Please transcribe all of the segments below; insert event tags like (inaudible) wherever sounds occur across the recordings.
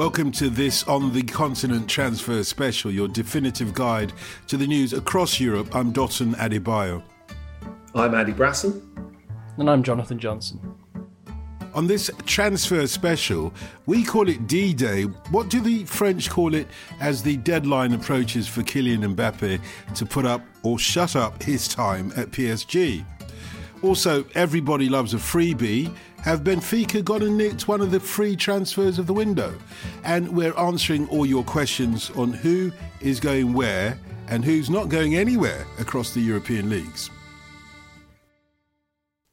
Welcome to this On the Continent Transfer Special, your definitive guide to the news across Europe. I'm Dotun Adebayo. I'm Andy Brassell. And I'm Jonathan Johnson. On this transfer special, we call it D Day. What do the French call it as the deadline approaches for Kylian Mbappe to put up or shut up his time at PSG? Also, everybody loves a freebie. Have Benfica gone and nicked one of the free transfers of the window? And we're answering all your questions on who is going where and who's not going anywhere across the European leagues.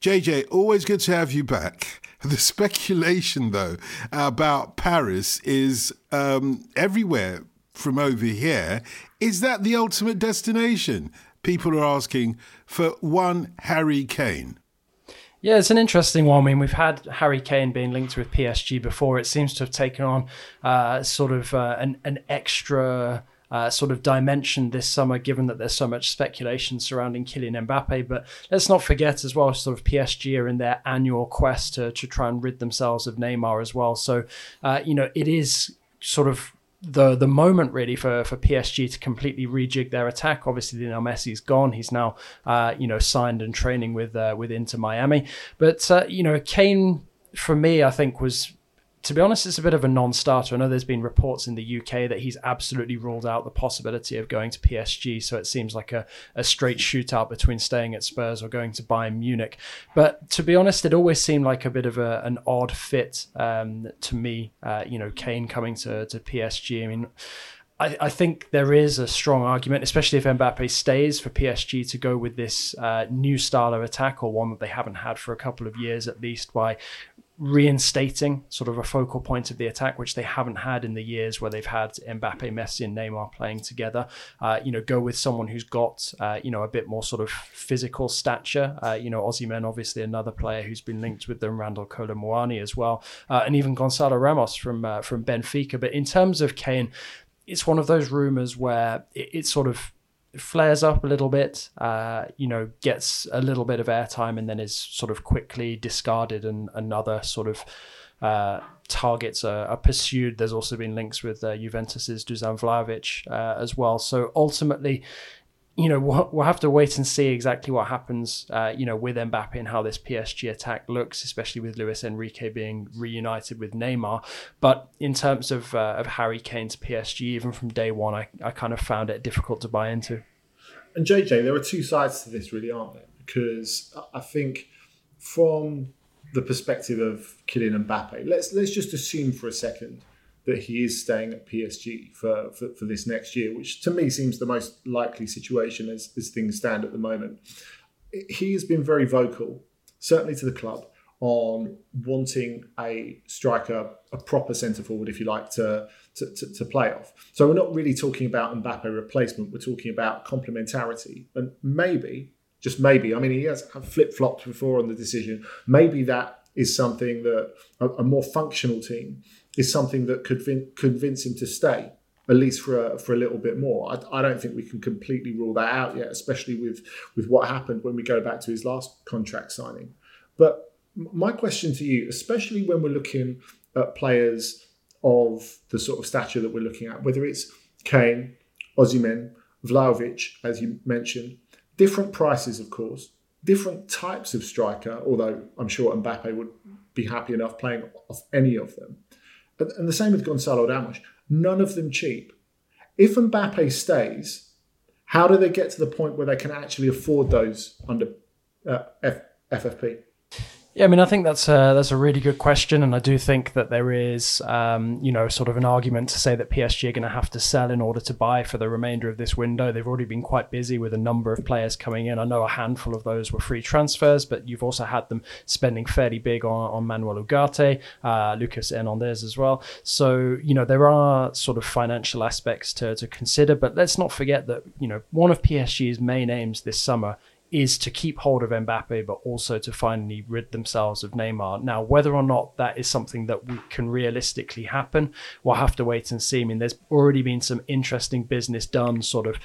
JJ, always good to have you back. (laughs) The speculation, though, about Paris is um, everywhere from over here. Is that the ultimate destination? People are asking for one Harry Kane. Yeah, it's an interesting one. I mean, we've had Harry Kane being linked with PSG before. It seems to have taken on uh, sort of uh, an, an extra uh, sort of dimension this summer, given that there's so much speculation surrounding Kylian Mbappe. But let's not forget as well, sort of PSG are in their annual quest to, to try and rid themselves of Neymar as well. So, uh, you know, it is sort of the the moment really for for PSG to completely rejig their attack. Obviously, now Messi's gone; he's now uh, you know signed and training with uh, with Inter Miami. But uh, you know, Kane for me, I think was to be honest, it's a bit of a non-starter. I know there's been reports in the UK that he's absolutely ruled out the possibility of going to PSG. So it seems like a, a straight shootout between staying at Spurs or going to Bayern Munich. But to be honest, it always seemed like a bit of a, an odd fit um, to me. Uh, you know, Kane coming to, to PSG. I mean, I, I, think there is a strong argument, especially if Mbappe stays, for PSG to go with this uh, new style of attack or one that they haven't had for a couple of years at least by reinstating sort of a focal point of the attack, which they haven't had in the years where they've had Mbappe, Messi, and Neymar playing together. Uh, you know, go with someone who's got uh, you know a bit more sort of physical stature. Uh, you know, Osimhen, obviously another player who's been linked with them, Randal Kolo Muani as well, uh, and even Gonzalo Ramos from uh, from Benfica. But in terms of Kane, it's one of those rumors where it, it's sort of flares up a little bit, uh, you know, gets a little bit of airtime and then is sort of quickly discarded and another sort of uh, targets are, are, pursued. There's also been links with uh, Juventus's Dusan Vlahovic uh, as well. So ultimately, you know, we'll, we'll, have to wait and see exactly what happens, uh, you know, with Mbappe and how this PSG attack looks, especially with Luis Enrique being reunited with Neymar. But in terms of uh, of Harry Kane's PSG, even from day one, I, I kind of found it difficult to buy into. And JJ, there are two sides to this, really, aren't there? Because I think from the perspective of Kylian Mbappe, let's let's just assume for a second that he is staying at PSG for, for, for, this next year, which to me seems the most likely situation as, as things stand at the moment. He has been very vocal, certainly to the club, on wanting a striker, a proper centre forward, if you like, to, to, to, to, play off. So we're not really talking about Mbappe replacement, we're talking about complementarity. And maybe, just maybe, I mean, he has flip flopped before on the decision, maybe that is something that a, a more functional team is something that could vin- convince him to stay at least for a, for a little bit more. I, I, don't think we can completely rule that out yet, especially with with what happened when we go back to his last contract signing. But my question to you, especially when we're looking at players of the sort of stature that we're looking at, whether it's Kane, Osimhen, Vlahovic, as you mentioned, different prices, of course, different types of striker. Although I'm sure Mbappe would be happy enough playing off any of them and the same with Gonzalo Ramos. None of them cheap. If Mbappe stays, how do they get to the point where they can actually afford those under uh, F- FFP? Yeah, I mean, I think that's a, that's a really good question, and I do think that there is, um, you know, sort of an argument to say that PSG are going to have to sell in order to buy for the remainder of this window. They've already been quite busy with a number of players coming in. I know a handful of those were free transfers, but you've also had them spending fairly big on, on Manuel Ugarte, uh, Lucas Hernandez as well. So you know there are sort of financial aspects to to consider, but let's not forget that you know one of PSG's main aims this summer is to keep hold of Mbappe, but also to finally rid themselves of Neymar. Now, whether or not that is something that can realistically happen, we'll have to wait and see. I mean, there's already been some interesting business done, sort of,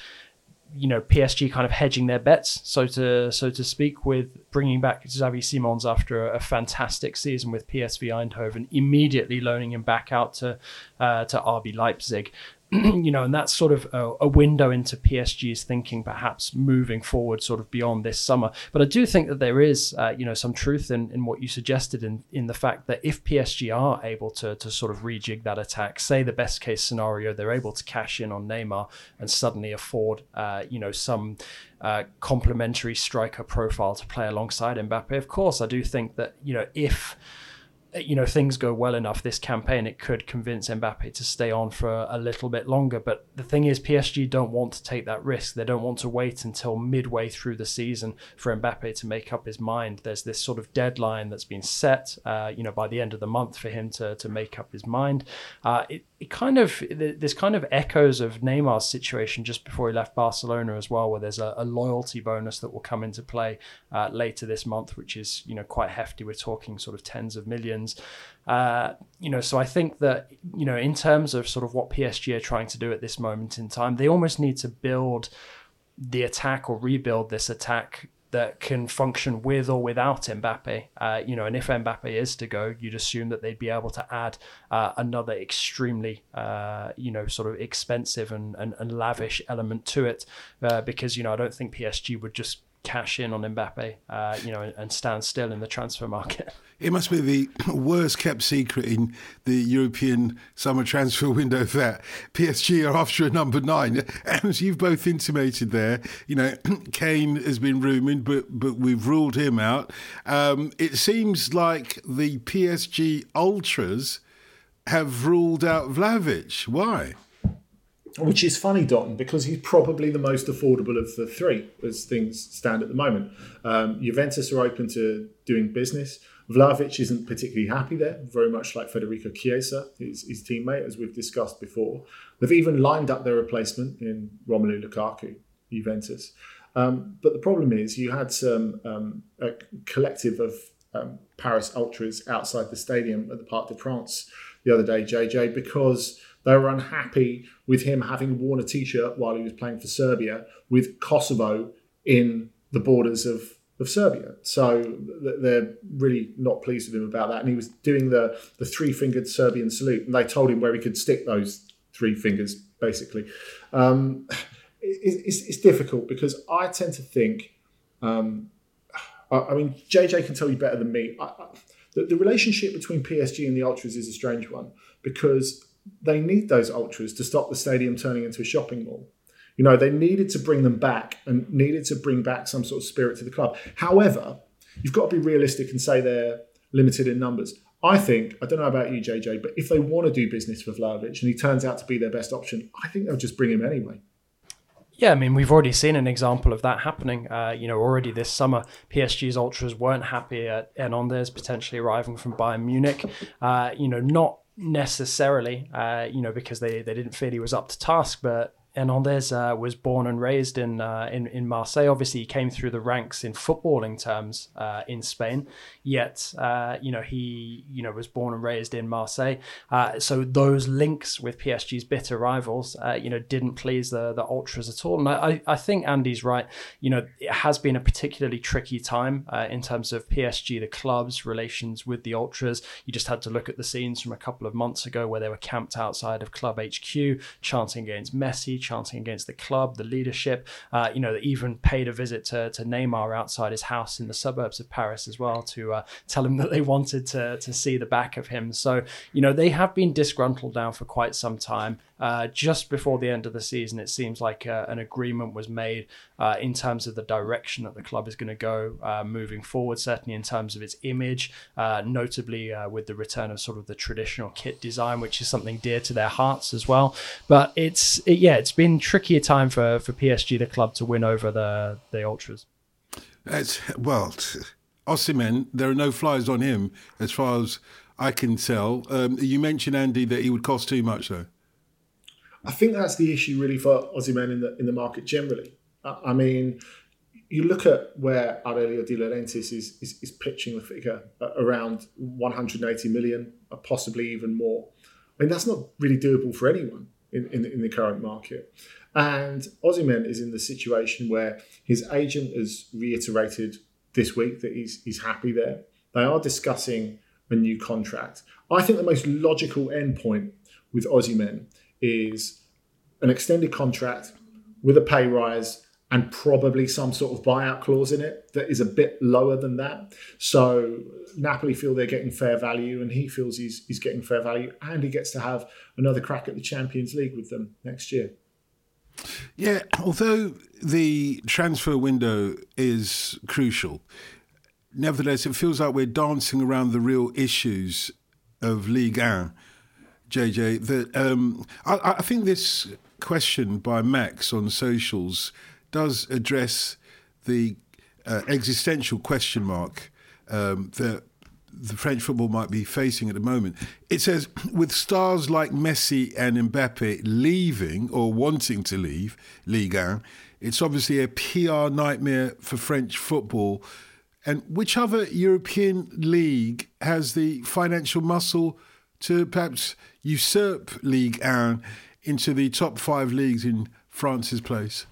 you know, PSG kind of hedging their bets, so to so to speak, with bringing back Xavi Simons after a, a fantastic season with PSV Eindhoven, immediately loaning him back out to uh, to RB Leipzig. You know, and that's sort of a, a, window into PSG's thinking, perhaps moving forward, sort of beyond this summer. But I do think that there is, uh, you know, some truth in, in what you suggested in in the fact that if PSG are able to to sort of rejig that attack, say the best case scenario, they're able to cash in on Neymar and suddenly afford, uh, you know, some. Uh, complementary striker profile to play alongside Mbappe. Of course, I do think that you know if you know things go well enough this campaign it could convince Mbappe to stay on for a little bit longer. But the thing is PSG don't want to take that risk. They don't want to wait until midway through the season for Mbappe to make up his mind. There's this sort of deadline that's been set uh, you know by the end of the month for him to to make up his mind. Uh, it, it kind of this kind of echoes of Neymar's situation just before he left Barcelona as well where there's a, a loyalty bonus that will come into play uh, later this month which is you know quite hefty. We're talking sort of tens of millions. Uh, you know, so I think that you know, in terms of sort of what PSG are trying to do at this moment in time, they almost need to build the attack or rebuild this attack that can function with or without Mbappe. Uh, you know, and if Mbappe is to go, you'd assume that they'd be able to add uh, another extremely, uh, you know, sort of expensive and, and, and lavish element to it, uh, because you know I don't think PSG would just cash in on Mbappe, uh, you know, and, and stand still in the transfer market. It must be the (laughs) worst kept secret in the European summer transfer (laughs) window that PSG are after a number nine. (laughs) As you've both intimated there, you know, (clears throat) Kane has been rumoured, but but we've ruled him out. Um, it seems like the PSG ultras have ruled out Vlahovic. Why? Which is funny, Don, because he's probably the most affordable of the three as things stand at the moment. Um, Juventus are open to doing business. Vlahovic isn't particularly happy there, very much like Federico Chiesa, his, his teammate, as we've discussed before. They've even lined up their replacement in Romelu Lukaku, Juventus. Um, but the problem is, you had some um, a collective of um, Paris ultras outside the stadium at the Parc des Princes the other day, JJ, because they were unhappy with him having worn a t-shirt while he was playing for Serbia with Kosovo in the borders of of Serbia. So they're really not pleased with him about that. And he was doing the, the three fingered Serbian salute, and they told him where he could stick those three fingers, basically. Um, it, it's, it's, difficult because I tend to think, um, I, I, mean, JJ can tell you better than me. I, I, the, the relationship between PSG and the Ultras is a strange one because they need those Ultras to stop the stadium turning into a shopping mall. You know, they needed to bring them back and needed to bring back some sort of spirit to the club. However, you've got to be realistic and say they're limited in numbers. I think, I don't know about you, JJ, but if they want to do business with Vlahovic and he turns out to be their best option, I think they'll just bring him anyway. Yeah, I mean, we've already seen an example of that happening. Uh, you know, already this summer, PSG's ultras weren't happy at Hernandez potentially arriving from Bayern Munich. Uh, you know, not necessarily, uh, you know, because they, they didn't feel he was up to task, but Hernandez uh, was born and raised in, uh, in in Marseille. Obviously, he came through the ranks in footballing terms uh, in Spain. Yet, uh, you know, he you know was born and raised in Marseille. Uh, so those links with PSG's bitter rivals, uh, you know, didn't please the the ultras at all. And I, I think Andy's right. You know, it has been a particularly tricky time in terms of PSG, the club's relations with the ultras. You just had to look at the scenes from a couple of months ago where they were camped outside of club HQ, chanting against Messi chanting against the club, the leadership. Uh, you know, they even paid a visit to, to Neymar outside his house in the suburbs of Paris as well to uh, tell him (laughs) that they wanted to to see the back of him. So you know, they have been disgruntled now for quite some time. Uh, just before the end of the season, it seems like uh, an agreement was made uh, in terms of the direction that the club is going to go uh, moving forward, certainly in terms of its image, uh, notably uh, with the return of sort of the traditional kit design, which is something dear to their hearts as well. But it's, it, yeah, it's been trickier time for, for PSG, the club, to win over the, the Ultras. It's, well, Osimhen, there are no flies on him as far as I can tell. Um, you mentioned, Andy, that he would cost too much, though. I think that's the issue really for Osimhen in the in the market generally. I mean, you look at where Aurelio De Laurentiis is, is, is pitching the figure around 180 million, or possibly even more. I mean, that's not really doable for anyone in, in, in the current market. And Osimhen is in the situation where his agent has reiterated this week that he's, he's happy there. They are discussing a new contract. I think the most logical endpoint with Osimhen is an extended contract with a pay rise and probably some sort of buyout clause in it that is a bit lower than that. So Napoli feel they're getting fair value, and he feels he's he's getting fair value, and he gets to have another crack at the Champions League with them next year. Yeah, although the transfer window is crucial, nevertheless, it feels like we're dancing around the real issues of Ligue 1 JJ, that um, I, I, think this question by Max on socials does address the uh, existential question mark um, that the French football might be facing at the moment. It says, with stars like Messi and Mbappe leaving or wanting to leave Ligue 1, it's obviously a PR nightmare for French football. And which other European league has the financial muscle to perhaps usurp Ligue 1 into the top five leagues in France's place?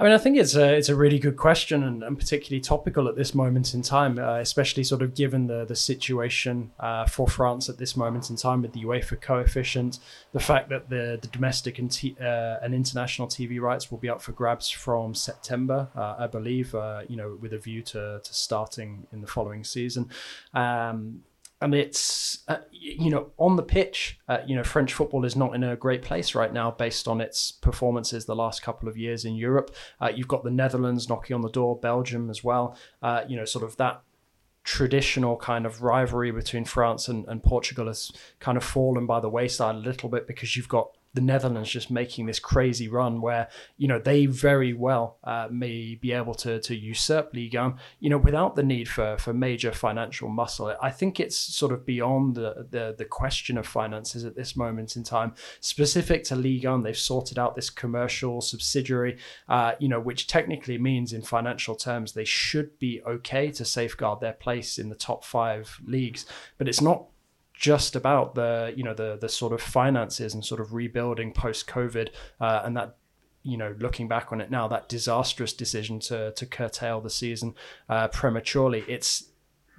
I mean, I think it's a it's a really good question and, and particularly topical at this moment in time, uh, especially sort of given the the situation uh, for France at this moment in time with the UEFA coefficient, the fact that the the domestic and t- uh, and international TV rights will be up for grabs from September, uh, I believe. Uh, you know, with a view to to starting in the following season. Um, and it's uh, you know on the pitch uh, you know french football is not in a great place right now based on its performances the last couple of years in europe. Uh, you've got the netherlands knocking on the door belgium as well. Uh, you know sort of that traditional kind of rivalry between france and, and portugal has kind of fallen by the wayside a little bit because you've got the Netherlands just making this crazy run where you know they very well uh, may be able to to usurp Ligue 1, you know, without the need for for major financial muscle. I think it's sort of beyond the the, the question of finances at this moment in time. Specific to Ligue 1, they've sorted out this commercial subsidiary, uh, you know, which technically means in financial terms they should be okay to safeguard their place in the top five leagues, but it's not just about the you know the the sort of finances and sort of rebuilding post COVID uh, and that you know looking back on it now that disastrous decision to to curtail the season uh, prematurely it's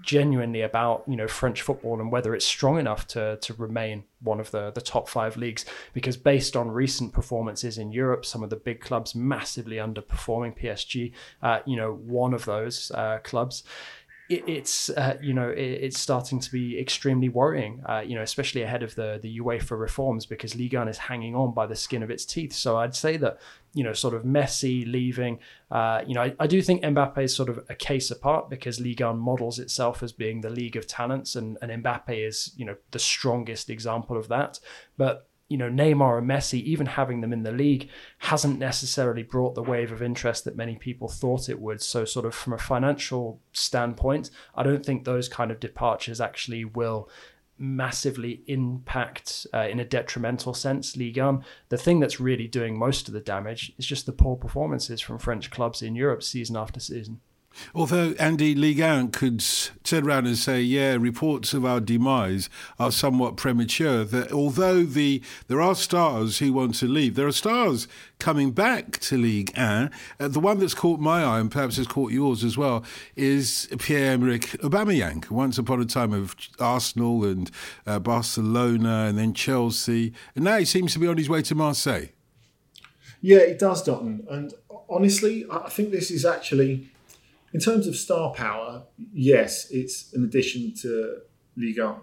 genuinely about you know French football and whether it's strong enough to to remain one of the the top five leagues. Because based on recent performances in Europe some of the big clubs massively underperforming PSG uh, you know one of those uh, clubs it, it's uh, you know it, it's starting to be extremely worrying. Uh, you know, especially ahead of the the UEFA reforms because Ligue 1 is hanging on by the skin of its teeth. So I'd say that you know, sort of Messi leaving. Uh, you know, I, I, do think Mbappe is sort of a case apart because Ligue 1 models itself as being the league of talents, and, and Mbappe is, you know, the strongest example of that. But you know, Neymar and Messi, even having them in the league, hasn't necessarily brought the wave of interest that many people thought it would. So, sort of from a financial standpoint, I don't think those kind of departures actually will massively impact uh, in a detrimental sense Ligue 1. The thing that's really doing most of the damage is just the poor performances from French clubs in Europe season after season. Although Andy Ligue 1 could turn around and say, yeah, reports of our demise are somewhat premature, that although the there are stars who want to leave, there are stars coming back to Ligue 1. Uh, the one that's caught my eye, and perhaps has caught yours as well, is Pierre-Emerick Aubameyang. Once upon a time of Arsenal and uh, Barcelona and then Chelsea. And now he seems to be on his way to Marseille. Yeah, it does, Dotun. And honestly, I think this is actually, in terms of star power, yes, it's an addition to Liga.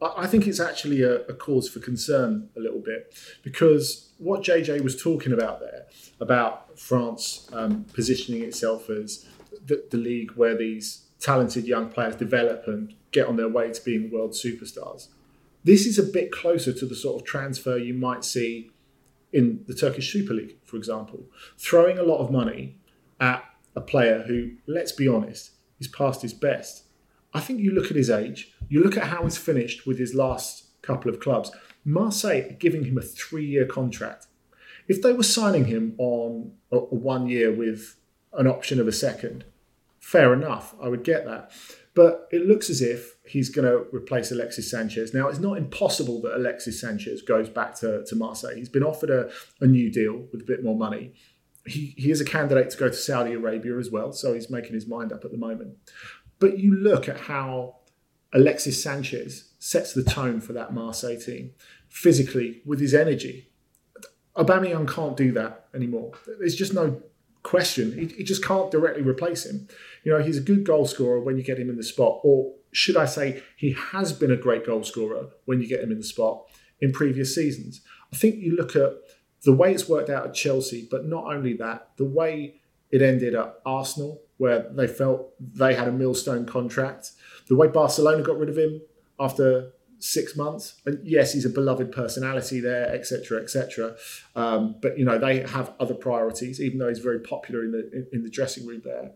I think it's actually a, a, cause for concern a little bit because what JJ was talking about there, about France um, positioning itself as the, the league where these talented young players develop and get on their way to being world superstars. This is a bit closer to the sort of transfer you might see in the Turkish Super League, for example, throwing a lot of money at a player who, let's be honest, is past his best. I think you look at his age, you look at how he's finished with his last couple of clubs. Marseille are giving him a three year contract. If they were signing him on a, one year with an option of a second, fair enough, I would get that. But it looks as if he's going to replace Alexis Sanchez. Now, it's not impossible that Alexis Sanchez goes back to, to Marseille. He's been offered a, a new deal with a bit more money. He, he is a candidate to go to Saudi Arabia as well, so he's making his mind up at the moment. But you look at how Alexis Sanchez sets the tone for that Marseille team physically with his energy. Aubameyang can't do that anymore. There's just no question. He, he, just can't directly replace him. You know, he's a good goal scorer when you get him in the spot, or should I say, he has been a great goal scorer when you get him in the spot in previous seasons. I think you look at the way it's worked out at Chelsea, but not only that, the way it ended at Arsenal, where they felt they had a millstone contract, the way Barcelona got rid of him after six months. And yes, he's a beloved personality there, etc., etc. Um, but you know they have other priorities, even though he's very popular in the in, in the dressing room there.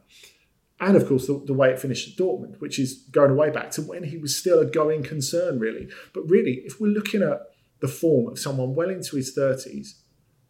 And of course, the, the, way it finished at Dortmund, which is going way back to when he was still a going concern, really. But really, if we're looking at the form of someone well into his 30s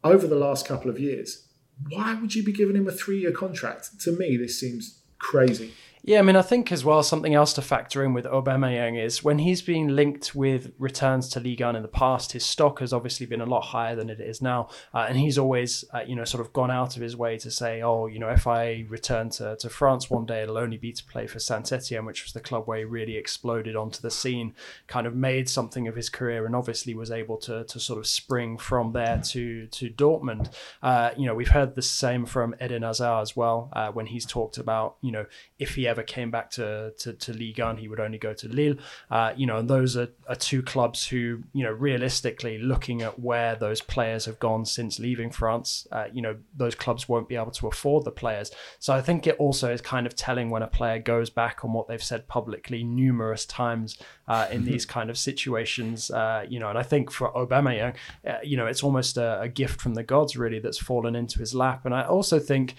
over the last couple of years, why would you be giving him a three year contract? To me, this seems crazy. Yeah, I mean, I think as well something else to factor in with Aubameyang is when he's been linked with returns to Ligue 1 in the past, his stock has obviously been a lot higher than it is now, uh, and he's always, uh, you know, sort of gone out of his way to say, oh, you know, if I return to, to France one day, it'll only be to play for Saint Etienne, which was the club where he really exploded onto the scene, kind of made something of his career, and obviously was able to to sort of spring from there to to Dortmund. Uh, you know, we've heard the same from Eden Hazard as well uh, when he's talked about, you know, if he ever came back to to, to Ligue 1, he would only go to Lille. Uh, you know, and those are, are two clubs who, you know, realistically, looking at where those players have gone since leaving France, uh, you know, those clubs won't be able to afford the players. So I think it also is kind of telling when a player goes back on what they've said publicly numerous times uh, in these kind of situations. Uh, you know, and I think for Aubameyang, uh, you know, it's almost a, a gift from the gods really that's fallen into his lap. And I also think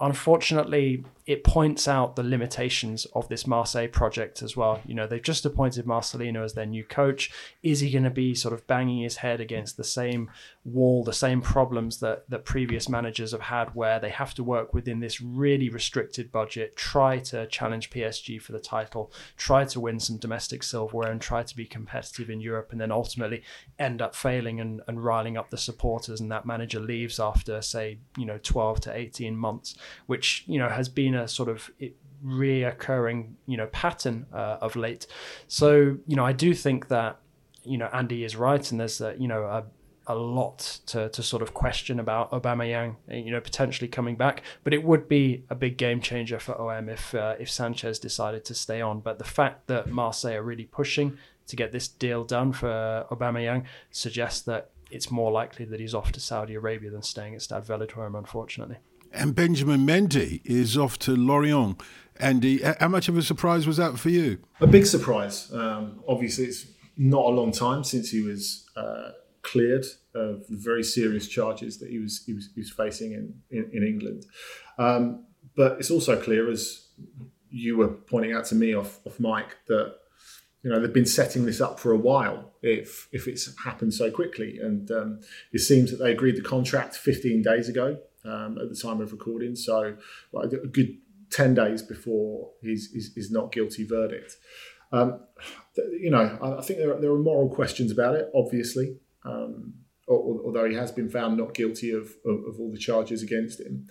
unfortunately, it points out the limitations of this Marseille project as well. You know, they've just appointed Marcelino as their new coach. Is he going to be sort of banging his head against the same wall, the same problems that, that previous managers have had, where they have to work within this really restricted budget, try to challenge PSG for the title, try to win some domestic silverware, and try to be competitive in Europe, and then ultimately end up failing and, and riling up the supporters, and that manager leaves after, say, you know, 12 to 18 months, which, you know, has been a sort of reoccurring, you know, pattern uh, of late. So, you know, I do think that, you know, Andy is right, and there's a, you know, a, a lot to, to sort of question about Aubameyang, you know, potentially coming back. But it would be a big game changer for OM if uh, if Sanchez decided to stay on. But the fact that Marseille are really pushing to get this deal done for Aubameyang suggests that it's more likely that he's off to Saudi Arabia than staying at Stade Velodrome, unfortunately. And Benjamin Mendy is off to Lorient. Andy, how much of a surprise was that for you? A big surprise. Um, obviously, it's not a long time since he was uh, cleared of very serious charges that he was he was, he was facing in in, in England. Um, but it's also clear, as you were pointing out to me off off Mike, that you know they've been setting this up for a while. If if it's happened so quickly, and um, it seems that they agreed the contract 15 days ago um, at the time of recording. So well, a good 10 days before his, his, his not guilty verdict. Um, you know, I, think there are, there are moral questions about it, obviously, um, although he has been found not guilty of, of, of all the charges against him.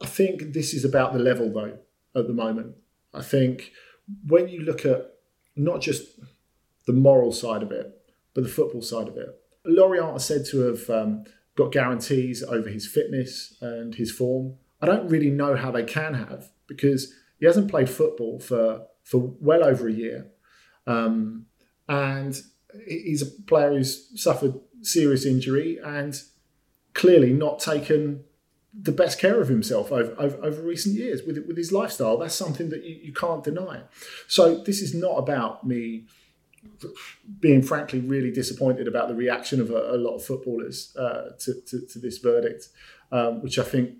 I think this is about the level, though, at the moment. I think when you look at not just the moral side of it, but the football side of it, Lorient are said to have um, got guarantees over his fitness and his form. I don't really know how they can have because he hasn't played football for for well over a year, um, and he's a player who's suffered serious injury and clearly not taken the best care of himself over, over, over, recent years with with his lifestyle. That's something that you, you can't deny. So this is not about me being frankly really disappointed about the reaction of a, a lot of footballers uh, to, to, to, this verdict, um, which I think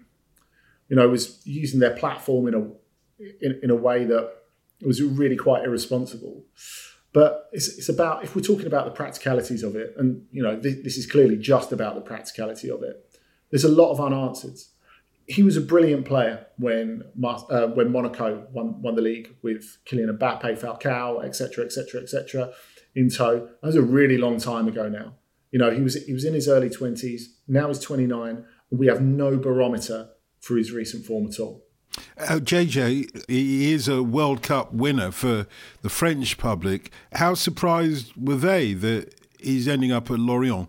you know was using their platform in a in, in a way that was really quite irresponsible. But it's, it's about if we're talking about the practicalities of it, and you know this, this is clearly just about the practicality of it. There's a lot of unanswered. He was a brilliant player when uh, when Monaco won, won the league with Kylian Mbappe, Falcao, etc., etc., etc. in tow. That was a really long time ago now. You know, he was he was in his early twenties. Now he's 29. We have no barometer for his recent form at all. Uh, JJ, he is a World Cup winner for the French public. How surprised were they that he's ending up at Lorient?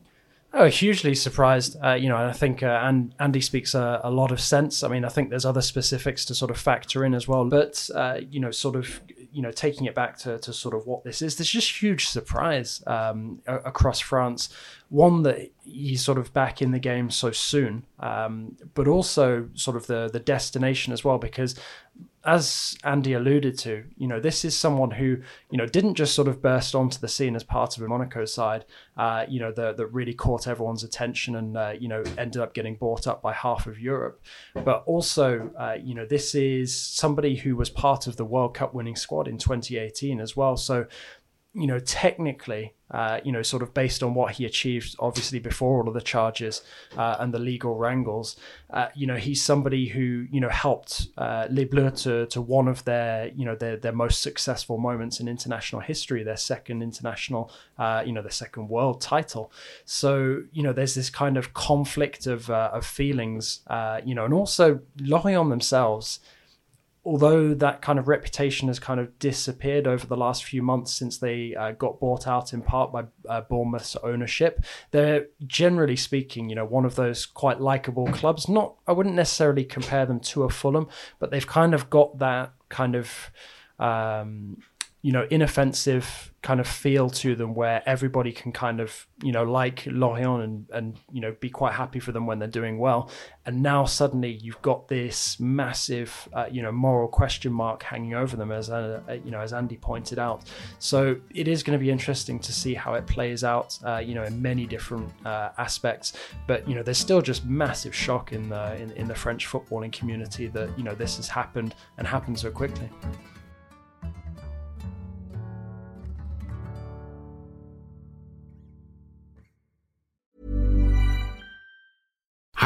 Oh, hugely surprised. Uh, you know, I think uh, and Andy speaks a, a, lot of sense. I mean, I think there's other specifics to sort of factor in as well. But uh, you know, sort of you know, taking it back to, to sort of what this is, there's just huge surprise um, across France. One that he's sort of back in the game so soon, um, but also sort of the the destination as well, because as Andy alluded to, you know, this is someone who, you know, didn't just sort of burst onto the scene as part of a Monaco side, uh, you know, that, really caught everyone's attention and, uh, you know, ended up getting bought up by half of Europe. But also, uh, you know, this is somebody who was part of the World Cup winning squad in 2018 as well. So, you know, technically, uh, you know, sort of based on what he achieved, obviously before all of the charges uh, and the legal wrangles, uh, you know, he's somebody who you know helped uh, Les Bleus to to one of their you know their their most successful moments in international history, their second international, uh, you know, their second world title. So you know, there's this kind of conflict of uh, of feelings, you know, and also Lorient themselves although that kind of reputation has kind of disappeared over the last few months since they uh, got bought out in part by uh, Bournemouth's ownership, they're generally speaking, you know, one of those quite likable clubs. Not, I wouldn't necessarily compare them to a Fulham, but they've kind of got that kind of. Um, you know, inoffensive kind of feel to them where everybody can kind of, you know, like Lorient and, and, you know, be quite happy for them when they're doing well. And now suddenly you've got this massive, uh, you know, moral question mark hanging over them, as, uh, you know, as Andy pointed out. So it is going to be interesting to see how it plays out, uh, you know, in many different uh, aspects. But, you know, there's still just massive shock in the, in, in the French footballing community that, you know, this has happened and happened so quickly.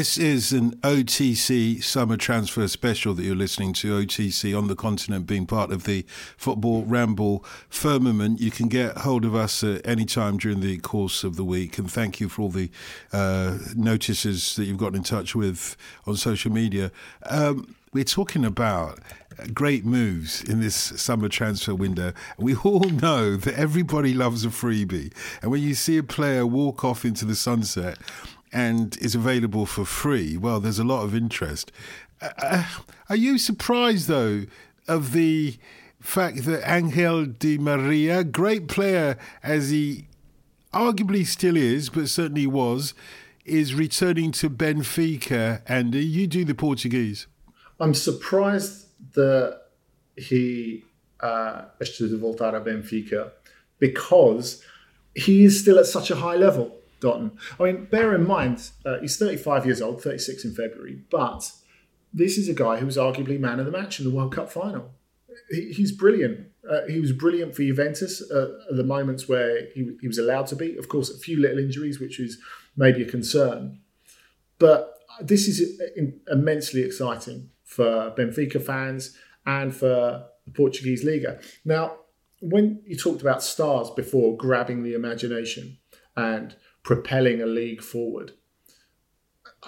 This is an OTC summer transfer special that you're listening to. OTC on the continent being part of the Football Ramble firmament. You can get hold of us at any time during the course of the week. And thank you for all the uh, notices that you've gotten in touch with on social media. Um, we're talking about great moves in this summer transfer window. We (laughs) all know that everybody loves a freebie. And when you see a player walk off into the sunset, and is available for free, well, there's a lot of interest. Uh, uh, are you surprised, though, of the fact that Angel Di Maria, great player as he arguably still is, but certainly was, is returning to Benfica? And you do the Portuguese. I'm surprised that he uh, to voltar a Benfica because he is still at such a high level. Dotun. I mean, bear in mind, uh, he's 35 years old, 36 in February, but this is a guy who was arguably man of the match in the World Cup final. He, he's brilliant. Uh, he was brilliant for Juventus uh, at the moments where he, he was allowed to be. Of course, a few little injuries, which is maybe a concern. But this is immensely exciting for Benfica fans and for the Portuguese Liga. Now, when you talked about stars before grabbing the imagination and propelling a league forward.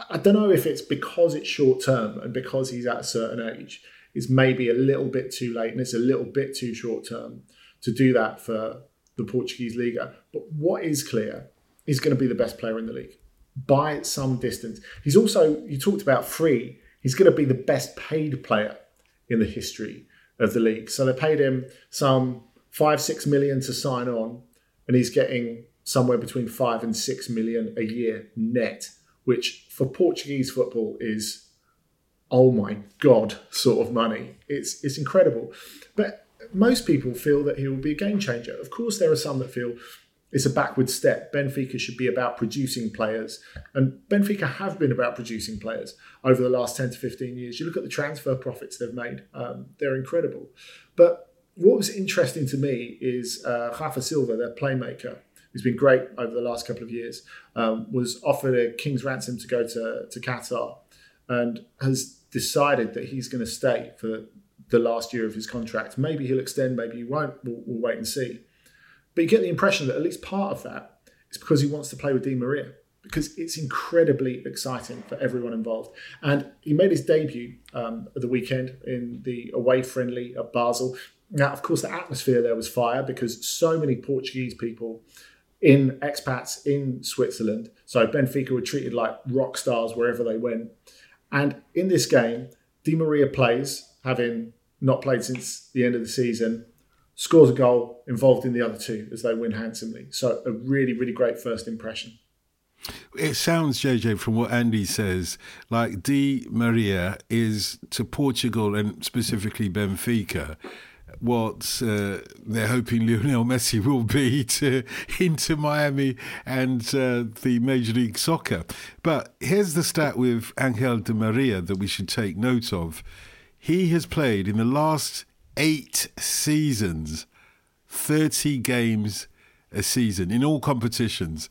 I don't know if it's because it's short term and because he's at a certain age, it's maybe a little bit too late and it's a little bit too short term to do that for the Portuguese Liga. But what is clear, he's going to be the best player in the league by some distance. He's also, you talked about free, he's going to be the best paid player in the history of the league. So they paid him some five, six million to sign on, and he's getting somewhere between five and six million a year net, which for Portuguese football is oh my god sort of money. It's it's incredible. But most people feel that he will be a game changer. Of course, there are some that feel it's a backward step. Benfica should be about producing players. And Benfica have been about producing players over the last 10 to 15 years. You look at the transfer profits they've made, um, they're incredible. But what was interesting to me is uh, Rafa Silva, their playmaker, who's been great over the last couple of years, um, was offered a king's ransom to go to, to Qatar and has decided that he's going to stay for the last year of his contract. Maybe he'll extend, maybe he won't. We'll, we'll wait and see. But you get the impression that at least part of that is because he wants to play with Di Maria because it's incredibly exciting for everyone involved. And he made his debut um, at the weekend in the away friendly at Basel. Now, of course, the atmosphere there was fire because so many Portuguese people in expats in Switzerland. So Benfica were treated like rock stars wherever they went. And in this game, Di Maria plays, having not played since the end of the season, scores a goal involved in the other two as they win handsomely. So a really, really great first impression. It sounds, JJ, from what Andy says, like Di Maria is to Portugal and specifically Benfica what uh, they're hoping Lionel Messi will be (laughs) to Inter Miami and uh, the Major League Soccer. But here's the stat with Angel Di Maria that we should take note of. He has played in the last eight seasons 30 games a season in all competitions.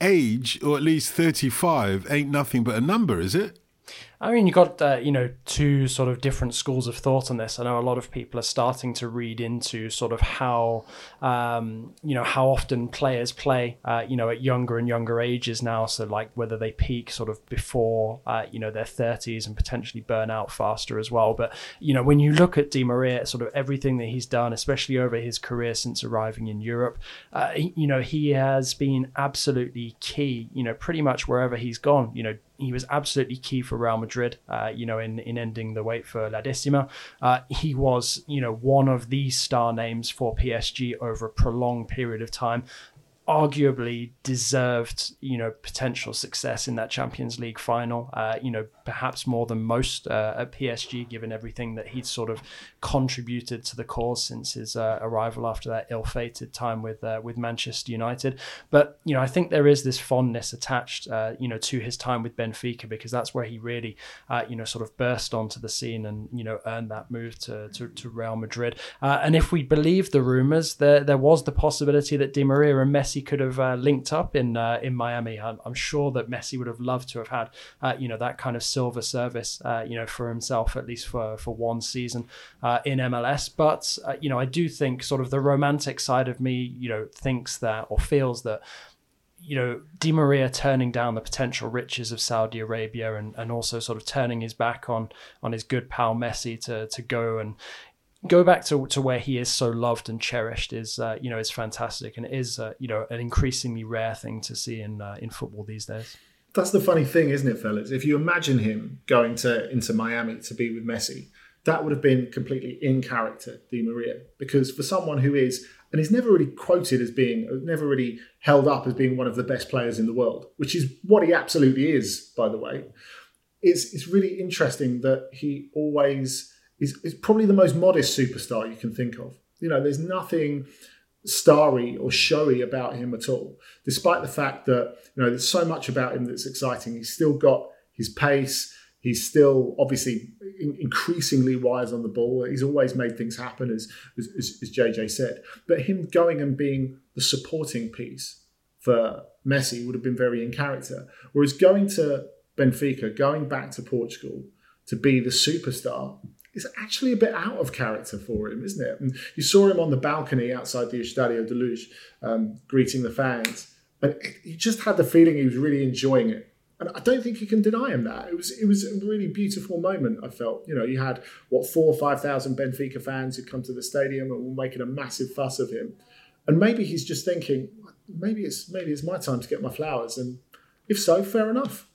Age, or at least 35, ain't nothing but a number, is it? I mean, you've got uh, you know two sort of different schools of thought on this. I know a lot of people are starting to read into sort of how um, you know how often players play uh, you know at younger and younger ages now. So like whether they peak sort of before uh, you know their thirties and potentially burn out faster as well. But you know when you look at Di Maria, sort of everything that he's done, especially over his career since arriving in Europe, uh, you know he has been absolutely key. You know pretty much wherever he's gone. You know he was absolutely key for Real Madrid, uh, you know, in, in ending the wait for La Decima. Uh, he was, you know, one of the star names for PSG over a prolonged period of time arguably deserved, you know, potential success in that Champions League final. Uh, you know, perhaps more than most uh, at PSG, given everything that he'd sort of contributed to the cause since his uh, arrival after that ill-fated time with uh, with Manchester United. But you know, I think there is this fondness attached, uh, you know, to his time with Benfica because that's where he really, uh, you know, sort of burst onto the scene and you know earned that move to to, to Real Madrid. and if we believe the rumours, there there was the possibility that Di Maria and Messi Messi could have uh, linked up in uh, in Miami. I'm, I'm, sure that Messi would have loved to have had uh, you know that kind of silver service uh, you know for himself at least for for one season uh, in MLS. But you know I do think sort of the romantic side of me you know thinks that or feels that you know, Di Maria turning down the potential riches of Saudi Arabia and, and also sort of turning his back on on his good pal Messi to to go and go back to, to where he is so loved and cherished is uh, you know is fantastic and is uh, you know an increasingly rare thing to see in uh, in football these days. That's the funny thing, isn't it, fellas? If you imagine him going to into Miami to be with Messi, that would have been completely in character, Di Maria, because for someone who is and he's never really quoted as being, never really held up as being one of the best players in the world, which is what he absolutely is, by the way. It's, it's really interesting that he always is, is probably the most modest superstar you can think of. You know, there's nothing starry or showy about him at all, despite the fact that, you know, there's so much about him that's exciting. He's still got his pace, He's still obviously increasingly wise on the ball. He's always made things happen, as, as, as JJ said. But him going and being the supporting piece for Messi would have been very in character. Whereas going to Benfica, going back to Portugal to be the superstar, is actually a bit out of character for him, isn't it? And you saw him on the balcony outside the Estádio da Luz, um, greeting the fans, and he just had the feeling he was really enjoying it and I don't think you can deny him that. It was it was a really beautiful moment. I felt, you know, you had what four or five thousand Benfica fans who come to the stadium and were making a massive fuss of him, and maybe he's just thinking, maybe it's maybe it's my time to get my flowers, and if so, fair enough.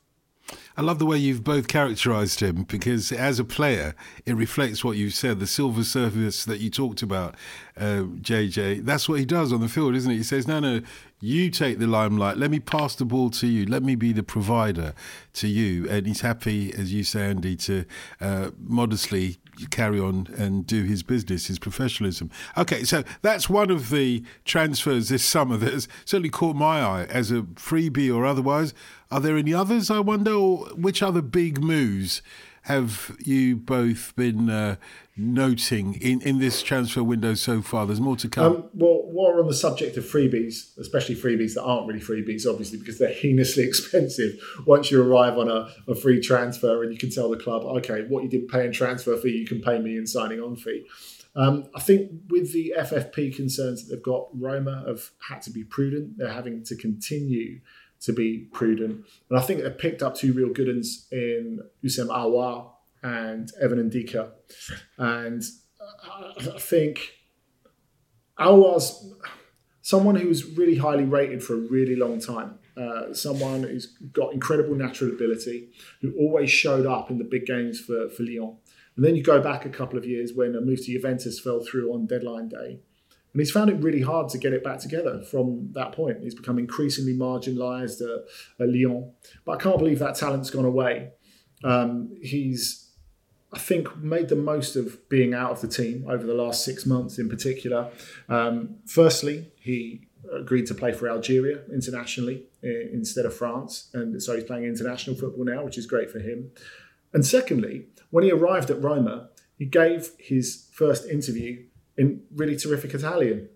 I love the way you've both characterised him because, as a player, it reflects what you said. The silver surface that you talked about, uh, JJ. That's what he does on the field, isn't it? He says, "No, no, you take the limelight. Let me pass the ball to you. Let me be the provider to you." And he's happy, as you say, Andy, to uh, modestly carry on and do his business, his professionalism. Okay, so that's one of the transfers this summer that has certainly caught my eye as a freebie or otherwise. Are there any others, I wonder, or which other big moves have you both been uh, noting in, in this transfer window so far? There's more to come. Um, well, while we're on the subject of freebies, especially freebies that aren't really freebies, obviously, because they're heinously (laughs) expensive once you arrive on a, a free transfer and you can tell the club, okay, what you didn't pay in transfer fee, you can pay me in signing on fee. Um, I think with the FFP concerns that they've got, Roma have had to be prudent. They're having to continue to be prudent. And I think they picked up two real good ones in Houssem Aouar and Evan Ndicka. And I think Aouar's someone who's really highly rated for a really long time. Uh, someone who's got incredible natural ability, who always showed up in the big games for, for Lyon. And then you go back a couple of years when a move to Juventus fell through on deadline day. And he's found it really hard to get it back together from that point. He's become increasingly marginalised at, at, Lyon. But I can't believe that talent's gone away. Um, he's, I think, made the most of being out of the team over the last six months in particular. Um, firstly, he agreed to play for Algeria internationally instead of France. And so he's playing international football now, which is great for him. And secondly, when he arrived at Roma, he gave his first interview in really terrific Italian.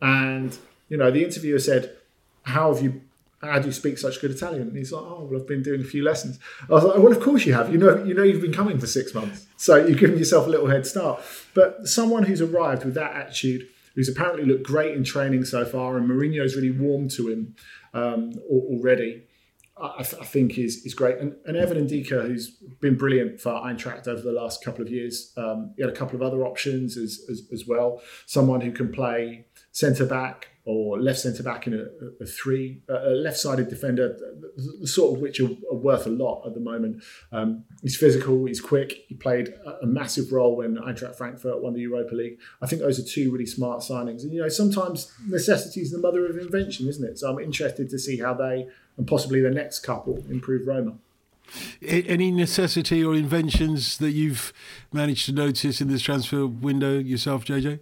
And, you know, the interviewer said, How have you how do you speak such good Italian? And he's like, Oh, well, I've been doing a few lessons. I was like, Well, of course you have. You know, you know you've been coming for six months. So you've given yourself a little head start. But someone who's arrived with that attitude, who's apparently looked great in training so far, and Mourinho's really warmed to him um, already. I, th- I, think is is great. And, and Evan Ndicka, who's been brilliant for Eintracht over the last couple of years, um, he had a couple of other options as, as, as well. Someone who can play centre back or left centre back in a, a three, a left sided defender, the sort of which are, are, worth a lot at the moment. Um, he's physical, he's quick. He played a, a, massive role when Eintracht Frankfurt won the Europa League. I think those are two really smart signings. And you know, sometimes necessity is the mother of invention, isn't it? So I'm interested to see how they and possibly the next couple improve Roma. Any necessity or inventions that you've managed to notice in this transfer window yourself, JJ?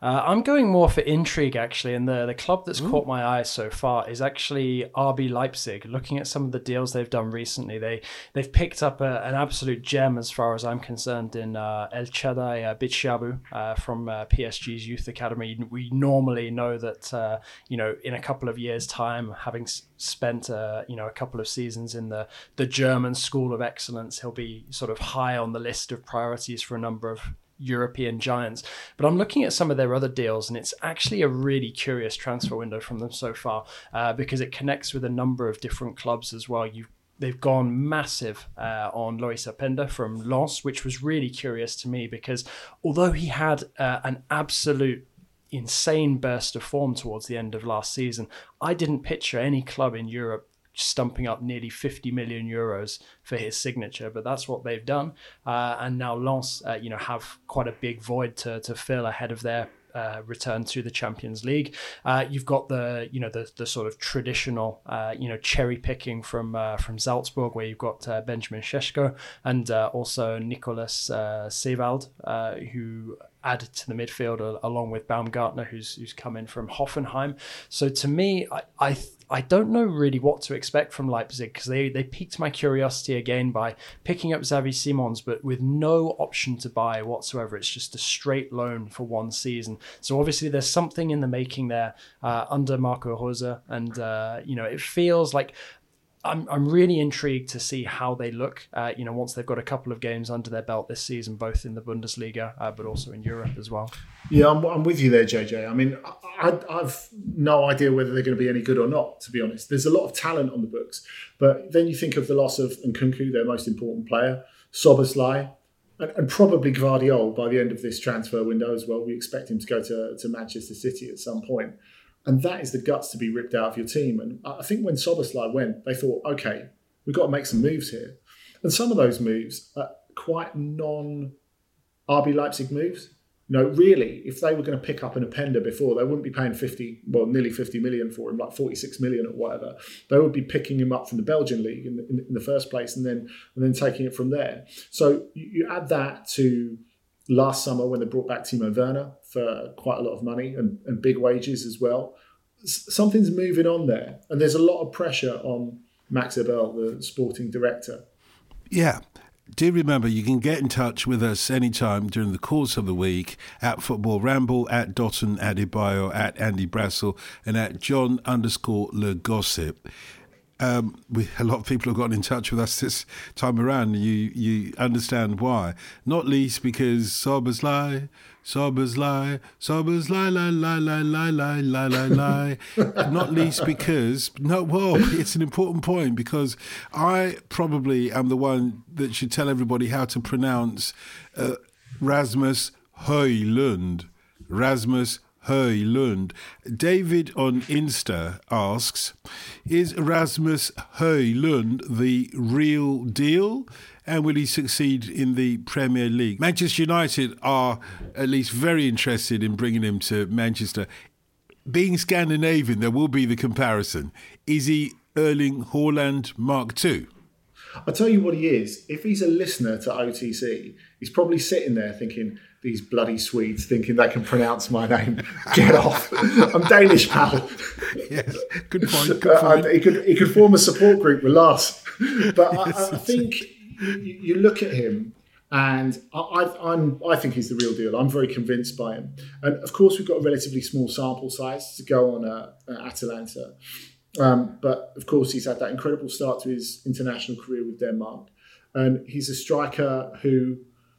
Uh, I'm going more for intrigue actually, and the the club that's Ooh. caught my eye so far is actually RB Leipzig. Looking at some of the deals they've done recently, they they've picked up a, an absolute gem as far as I'm concerned in uh, El Chadaille uh, Bitshiabu uh, from uh, PSG's youth academy. We normally know that uh, you know in a couple of years' time, having s- spent uh, you know a couple of seasons in the the German school of excellence, he'll be sort of high on the list of priorities for a number of European giants. But I'm looking at some of their other deals, and it's actually a really curious transfer window from them so far uh, because it connects with a number of different clubs as well. You've they've gone massive uh, on Loïs Openda from Lens, which was really curious to me because although he had uh, an absolute insane burst of form towards the end of last season, I didn't picture any club in Europe stumping up nearly 50 million euros for his signature, but that's what they've done. Uh, and now Lens, uh, you know, have quite a big void to, to fill ahead of their uh, return to the Champions League. Uh, you've got the you know the the sort of traditional uh, you know cherry picking from uh, from Salzburg, where you've got Benjamin Šeško and also Nicolas uh, who added to the midfield along with Baumgartner, who's who's come in from Hoffenheim. So to me, I I, I don't know really what to expect from Leipzig because they they piqued my curiosity again by picking up Xavi Simons, but with no option to buy whatsoever. It's just a straight loan for one season. So obviously there's something in the making there uh, under Marco Rose, and uh, you know it feels like I'm I'm really intrigued to see how they look. Uh, you know, once they've got a couple of games under their belt this season, both in the Bundesliga uh, but also in Europe as well. Yeah, I'm, I'm with you there, JJ. I mean, I, I've no idea whether they're going to be any good or not. To be honest, there's a lot of talent on the books, but then you think of the loss of Nkunku, their most important player, Szoboszlai, and, and, probably Gvardiol by the end of this transfer window as well. We expect him to go to, to Manchester City at some point. And that is the guts to be ripped out of your team. And I think when Szoboszlai went, they thought, okay, we've got to make some moves here. And some of those moves are quite non RB Leipzig moves. You know, really, if they were going to pick up an Openda before, they wouldn't be paying 50, well, nearly 50 million for him, like 46 million or whatever. They would be picking him up from the Belgian league in the, in the first place and then and then taking it from there. So you, you add that to last summer when they brought back Timo Werner for quite a lot of money and, and big wages as well. S- something's moving on there, and there's a lot of pressure on Max Eberl, the sporting director. Yeah. Do remember you can get in touch with us anytime during the course of the week at Football Ramble, at Dotun Adebayo, at Andy Brassell, and at John underscore Le Gossip um, we, a lot of people have gotten in touch with us this time around. You you understand why? Not least because Sabers lie, Sabers lie, Sabers lie, lie, lie, lie, lie, lie, lie, lie, lie. (laughs) Not least because no, well, (laughs) it's an important point because I probably am the one that should tell everybody how to pronounce uh, Rasmus Højlund. Rasmus Højlund. David on Insta asks, is Rasmus Højlund the real deal? And will he succeed in the Premier League? Manchester United are at least very interested in bringing him to Manchester. Being Scandinavian, there will be the comparison. Is he Erling Haaland Mark II? I'll tell you what he is. If he's a listener to OTC, he's probably sitting there thinking, these bloody Swedes thinking they can pronounce my name. (laughs) Get off! I'm Danish, pal. (laughs) Yes, good point. Good point. Uh, he could he could form a support group with Lars, but yes, I, I, think you, you, look at him, and I, I'm I think he's the real deal. I'm very convinced by him, and of course we've got a relatively small sample size to go on uh, Atalanta, um, but of course he's had that incredible start to his international career with Denmark, and he's a striker who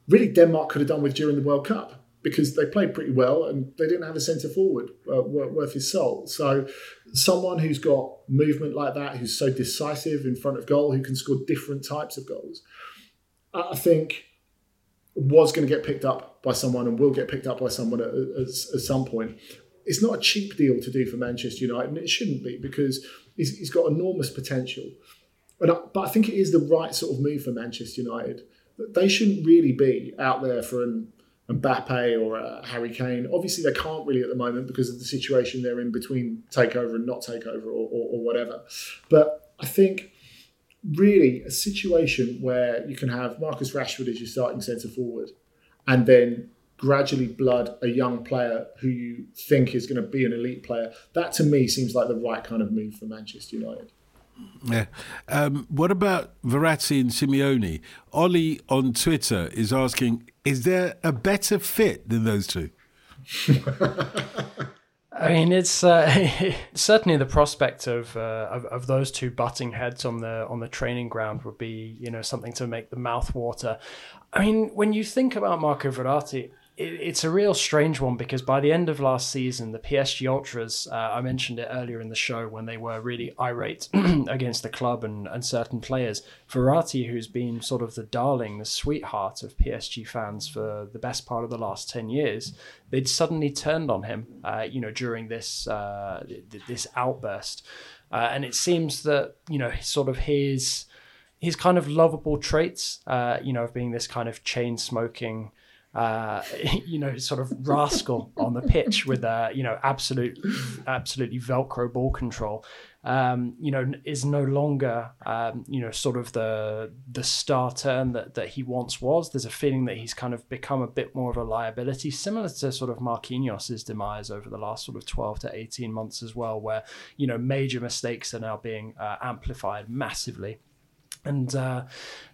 really Denmark could have done with during the World Cup because they played pretty well and they didn't have a centre forward uh, worth his salt. So, someone who's got movement like that, who's so decisive in front of goal, who can score different types of goals, I think was going to get picked up by someone and will get picked up by someone at, at, at some point. It's not a cheap deal to do for Manchester United, and it shouldn't be because he's, he's got enormous potential. I, but I think it is the right sort of move for Manchester United they shouldn't really be out there for an Mbappe or a Harry Kane. Obviously, they can't really at the moment because of the situation they're in between takeover and not takeover or, or, or whatever. But I think really a situation where you can have Marcus Rashford as your starting centre forward and then gradually blood a young player who you think is going to be an elite player. That to me seems like the right kind of move for Manchester United. Yeah. Um, what about Verratti and Simeone? Ollie on Twitter is asking, is there a better fit than those two? (laughs) I mean, it's uh, (laughs) certainly the prospect of, uh, of, of those two butting heads on the on the training ground would be you know something to make the mouth water. I mean, when you think about Marco Verratti, it's a real strange one because by the end of last season, the PSG Ultras, uh, I mentioned it earlier in the show when they were really irate (clears throat) against the club and, and certain players. Verratti, who's been sort of the darling, the sweetheart of PSG fans for the best part of the last 10 years, they'd suddenly turned on him, uh, you know, during this, uh, this outburst. Uh, and it seems that, you know, sort of his, his kind of lovable traits, uh, you know, of being this kind of chain smoking, uh, (laughs) you know, sort of rascal on the pitch with uh, you know, absolute, absolutely Velcro ball control. Um, you know, is no longer, um, you know, sort of the the starter turn that that he once was. There's a feeling that he's kind of become a bit more of a liability, similar to sort of Marquinhos' demise over the last sort of 12 to 18 months as well, where you know major mistakes are now being uh, amplified massively. And uh,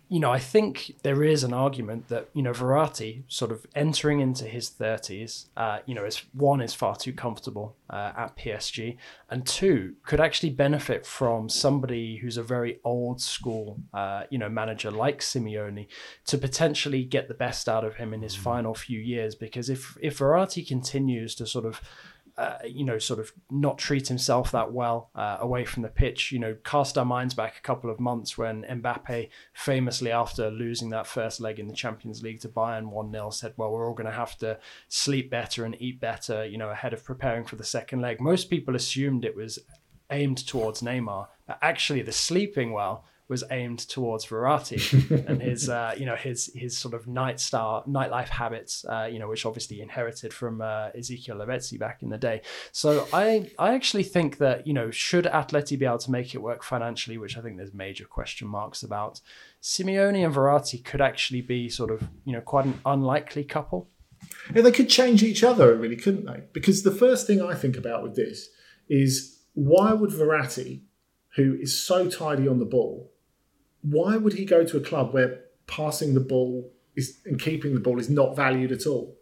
you know, I think there is an argument that you know Verratti, sort of entering into his thirties, uh, you know, is one is far too comfortable uh, at PSG, and two could actually benefit from somebody who's a very old school, uh, you know, manager like Simeone to potentially get the best out of him in his final few years. Because if if Verratti continues to sort of uh, you know, sort of not treat himself that well uh, away from the pitch. You know, cast our minds back a couple of months when Mbappe famously, after losing that first leg in the Champions League to Bayern 1 0, said, Well, we're all going to have to sleep better and eat better, you know, ahead of preparing for the second leg. Most people assumed it was aimed towards Neymar, but actually, the sleeping well was aimed towards Verratti (laughs) and his, uh, you know, his his sort of night star nightlife habits, uh, you know, which obviously inherited from uh, Ezequiel Lavezzi back in the day. So I I actually think that you know, should Atleti be able to make it work financially, which I think there's major question marks about, Simeone and Verratti could actually be sort of you know quite an unlikely couple. Yeah, they could change each other, really, couldn't they? Because the first thing I think about with this is why would Verratti, who is so tidy on the ball, why would he go to a club where passing the ball is and keeping the ball is not valued at all?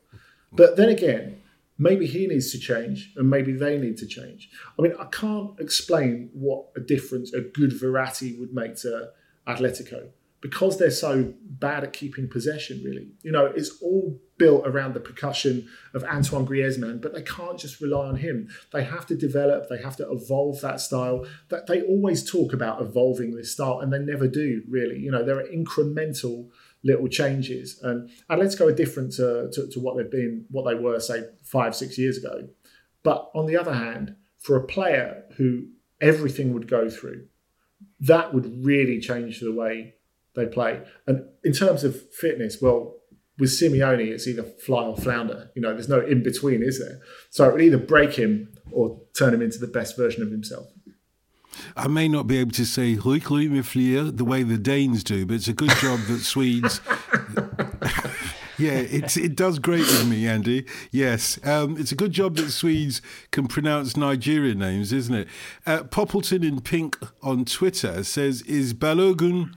But then again, maybe he needs to change and maybe they need to change. I mean, I can't explain what a difference a good Verratti would make to Atletico because they're so bad at keeping possession, really. You know, it's all built around the percussion of Antoine Griezmann, but they can't just rely on him. They have to develop, they have to evolve that style. That they always talk about evolving this style, and they never do, really. You know, there are incremental little changes. And Atletico are different to, to, to what they've been, what they were, say, five, six years ago. But on the other hand, for a player who everything would go through, that would really change the way they play. And in terms of fitness, well, with Simeone, it's either fly or flounder. You know, there's no in between, is there? So it would either break him or turn him into the best version of himself. I may not be able to say Ruikli the way the Danes do, but it's a good job that (laughs) Swedes. yeah, it's, it does great with me, Andy. Yes, um, it's a good job that Swedes can pronounce Nigerian names, isn't it? Uh, Poppleton in pink on Twitter says, "Is Balogun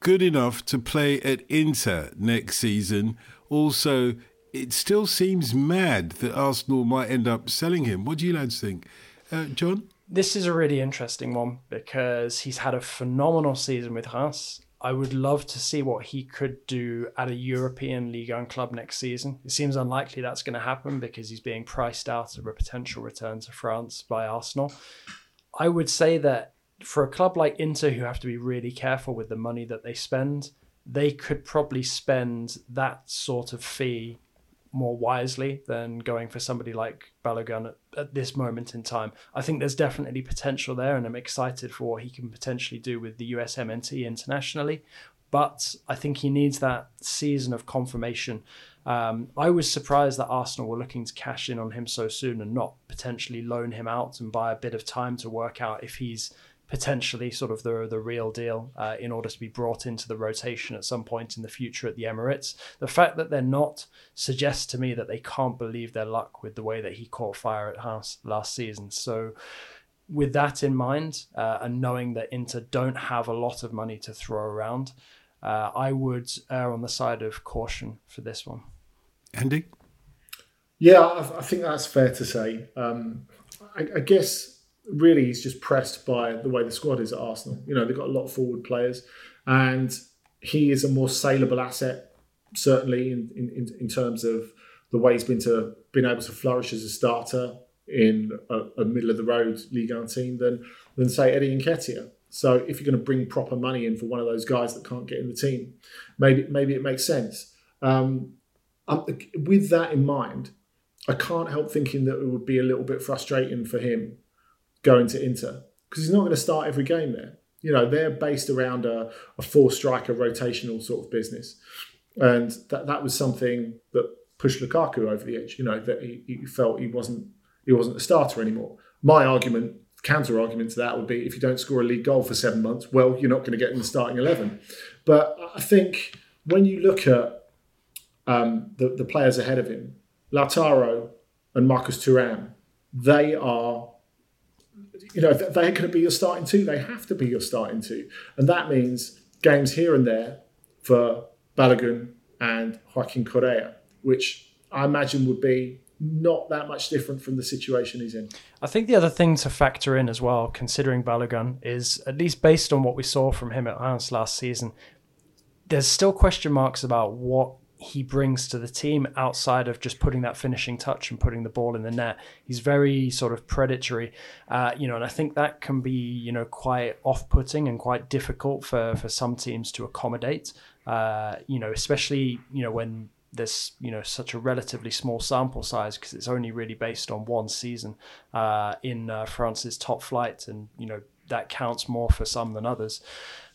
good enough to play at Inter next season. Also, it still seems mad that Arsenal might end up selling him. What do you lads think? Uh, John? This is a really interesting one because he's had a phenomenal season with Reims. I would love to see what he could do at a European League One club next season. It seems unlikely that's going to happen because he's being priced out of a potential return to France by Arsenal. I would say that for a club like Inter, who have to be really careful with the money that they spend, they could probably spend that sort of fee more wisely than going for somebody like Balogun at, at, this moment in time. I think there's definitely potential there, and I'm excited for what he can potentially do with the USMNT internationally. But I think he needs that season of confirmation. Um, I was surprised that Arsenal were looking to cash in on him so soon and not potentially loan him out and buy a bit of time to work out if he's potentially sort of the the real deal uh, in order to be brought into the rotation at some point in the future at the Emirates. The fact that they're not suggests to me that they can't believe their luck with the way that he caught fire at Reims last season. So. With that in mind, uh, and knowing that Inter don't have a lot of money to throw around, uh, I would err on the side of caution for this one. Andy? Yeah, I, I think that's fair to say. Um, I, I, guess really he's just pressed by the way the squad is at Arsenal. You know, they've got a lot of forward players, and he is a more saleable asset, certainly in, in, in terms of the way he's been to been able to flourish as a starter in a, a middle of the road Ligue 1 team than than say Eddie Nketiah. So if you're going to bring proper money in for one of those guys that can't get in the team, maybe maybe it makes sense. Um, with that in mind, I can't help thinking that it would be a little bit frustrating for him going to Inter because he's not going to start every game there. You know, they're based around a, a four striker rotational sort of business. And that, that was something that pushed Lukaku over the edge, you know, that he, he felt he wasn't he wasn't a starter anymore. My argument, counter argument to that would be if you don't score a league goal for seven months, well, you're not going to get in the starting 11. But I think when you look at um, the, the players ahead of him, Lautaro and Marcus Thuram, they are, you know, they're going to be your starting two. They have to be your starting two. And that means games here and there for Balogun and Joaquin Correa, which I imagine would be not that much different from the situation he's in. I think the other thing to factor in as well, considering Balogun, is at least based on what we saw from him at Reims last season, there's still question marks about what he brings to the team outside of just putting that finishing touch and putting the ball in the net. He's very sort of predatory, uh, you know, and I think that can be, you know, quite off-putting and quite difficult for for some teams to accommodate. Uh, you know, especially you know when there's you know such a relatively small sample size because it's only really based on one season uh, in uh, France's top flight, and you know that counts more for some than others.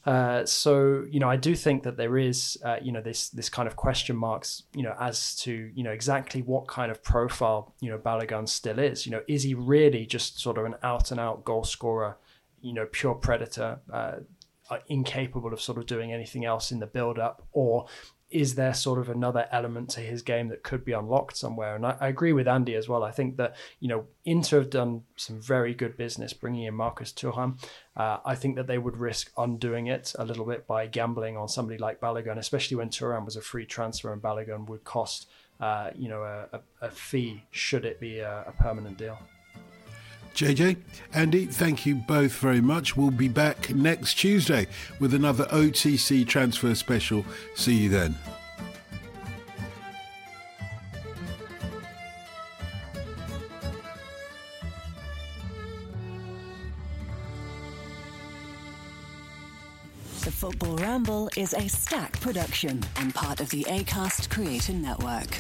Uh, so you know, I do think that there is uh, you know this this kind of question marks you know as to you know exactly what kind of profile you know Balogun still is. You know, is he really just sort of an out and out goal scorer? You know, pure predator. Uh, incapable of sort of doing anything else in the build up or is there sort of another element to his game that could be unlocked somewhere? And I, I, agree with Andy as well. I think that, you know, Inter have done some very good business bringing in Marcus Thuram. Uh, I think that they would risk undoing it a little bit by gambling on somebody like Balogun, especially when Thuram was a free transfer and Balogun would cost, uh, you know, a, a, fee should it be a, a permanent deal. JJ, Andy, thank you both very much. We'll be back next Tuesday with another OTC transfer special. See you then. The Football Ramble is Acast production and part of the ACAST Creator Network.